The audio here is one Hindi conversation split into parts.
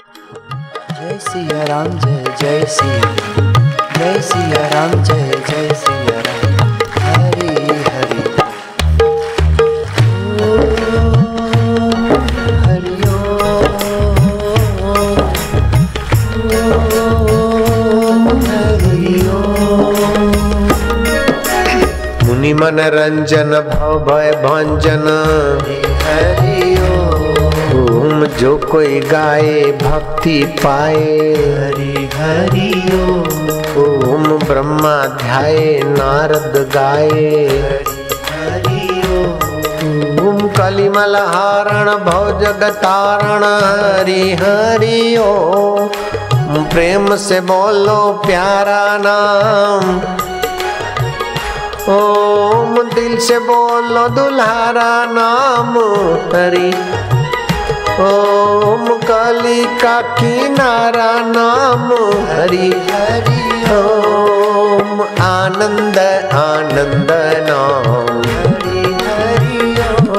जय सिया राम जय जय सिया जय सिया राम जय जय सिया राम। मनरंजन भव भय भंजन। हरि। जो कोई गाए भक्ति पाए। हरि हरि ओम। ब्रह्मा ध्याए नारद गाए। हरि ओम। ओम कलिमल हारण भव जगतारण हरि हरि ओम। प्रेम से बोलो प्यारा नाम। ओम दिल से बोलो दुल्हारा नाम। हरि ओम कली का किनारा नाम हरि हरि, ओम आनंद आनंद नाम। हरि हरि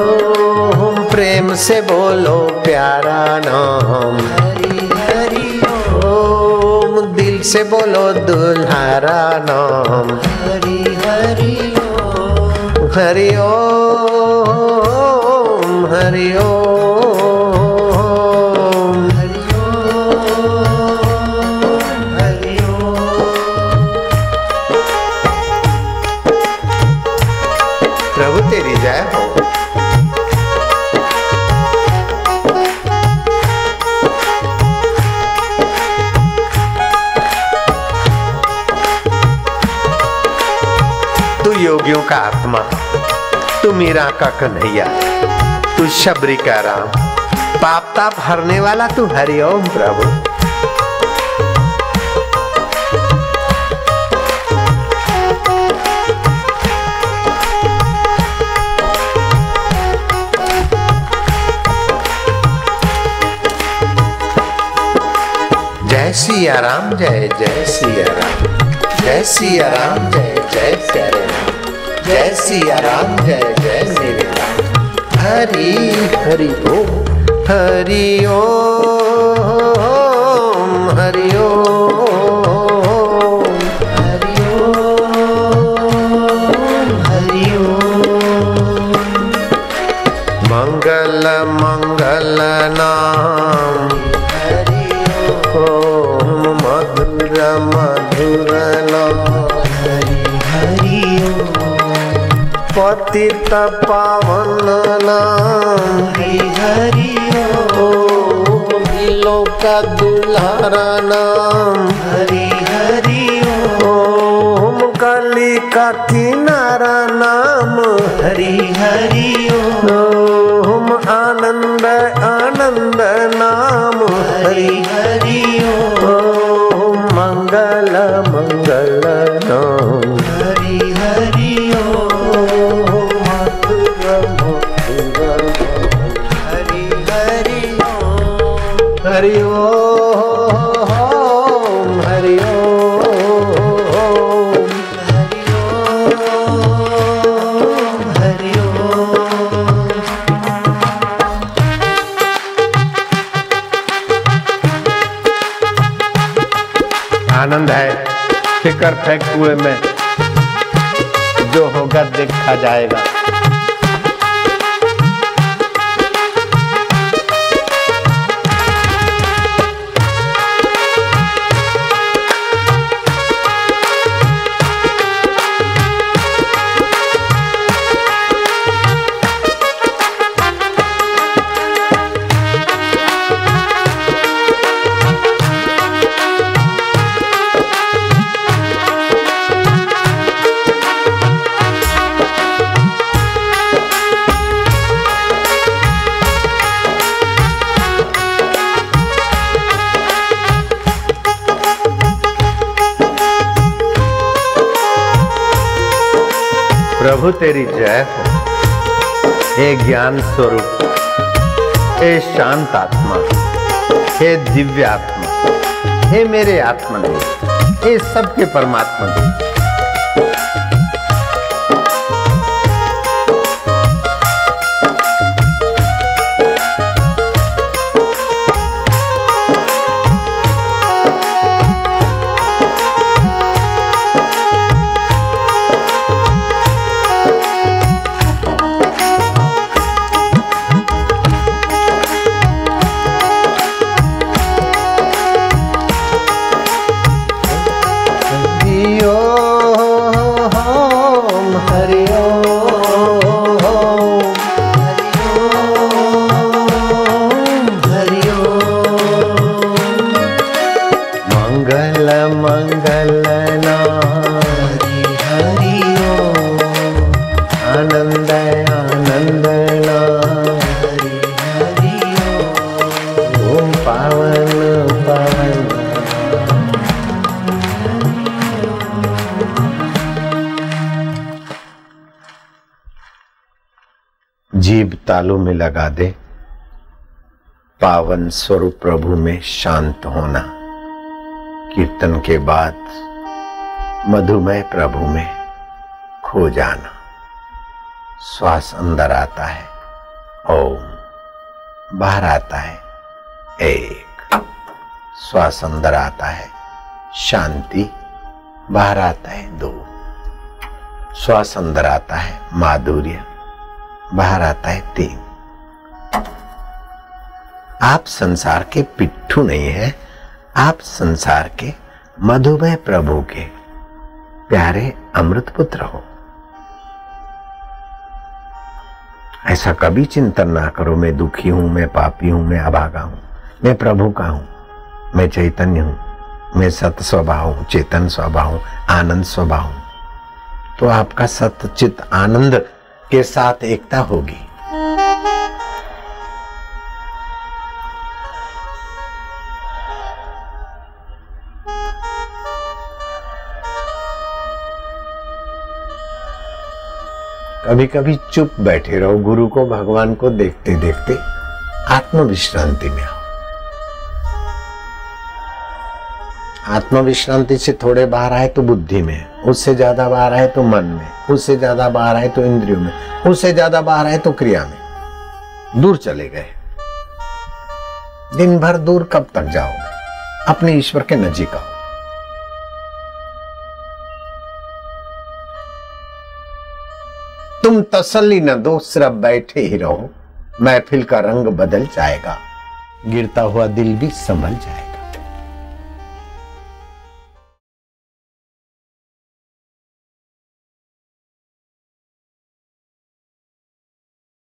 ओम प्रेम से बोलो प्यारा नाम। हरि हरि ओम दिल से बोलो दुल्हारा नाम। हरि हरि हरि ओम हरि ओम। आत्मा तू मीरा का कन्हैया, तू शबरी का राम। पाप ताप हरने वाला तू हरिओम प्रभु। जय सिया राम, जय जय सिया राम। जय सिया राम, जय जय सिया जय सिया राम जय जय सिया राम। हरि हरि ओम हरि ओम हरि ओम। मंगल मंगल नाम। हरि ओम। पतित पावन नाम हरि हरि ओम का दुल्हारा नाम हरि हरि ओम कली का किनारा नाम। हरि हरि ओम आनंद आनंद नाम। हरि हरि ओम मंगल मंगल हरि ओम हरि ओम। आनंद है फिकर फेंक कुएँ में जो होगा देखा जाएगा। प्रभु तेरी जय हो। हे ज्ञान स्वरूप, हे शांत आत्मा, हे दिव्य आत्मा, हे मेरे आत्मा हे सबके परमात्मा देव तालू में लगा दे। पावन स्वरूप प्रभु में शांत होना। कीर्तन के बाद मधुमय प्रभु में खो जाना। श्वास अंदर आता है, ओम, बाहर आता है, एक, श्वास अंदर आता है, शांति, बाहर आता है, दो, श्वास अंदर आता है, माधुर्य। बाहर आता है तीन आप संसार के पिट्ठू नहीं है, आप संसार के मधुमय प्रभु के प्यारे अमृत पुत्र हो। ऐसा कभी चिंतन ना करो, मैं दुखी हूँ, मैं पापी हूँ, मैं अभागा हूँ, मैं प्रभु का हूँ, मैं चैतन्य हूँ, मैं सत स्वभाव हूँ, चेतन स्वभाव हूँ, आनंद स्वभाव हूँ। तो आपका सतचित आनंद के साथ एकता होगी। कभी कभी चुप बैठे रहो, गुरु को, भगवान को देखते देखते आत्मविश्रांति में आओ आत्म विश्रांति से थोड़े बाहर आए तो बुद्धि में, उससे ज़्यादा बाहर आए तो मन में, उससे ज़्यादा बाहर आए तो इंद्रियों में, उससे ज़्यादा बाहर आए तो क्रिया में। दूर चले गए। दिन भर दूर कब तक जाओगे? अपने ईश्वर के नजीक आओ। तुम तसल्ली न दो, सिर्फ़ बैठे ही रहो। महफिल का रंग बदल जाएगा। गिरता हुआ दिल भी संभल जाएगा।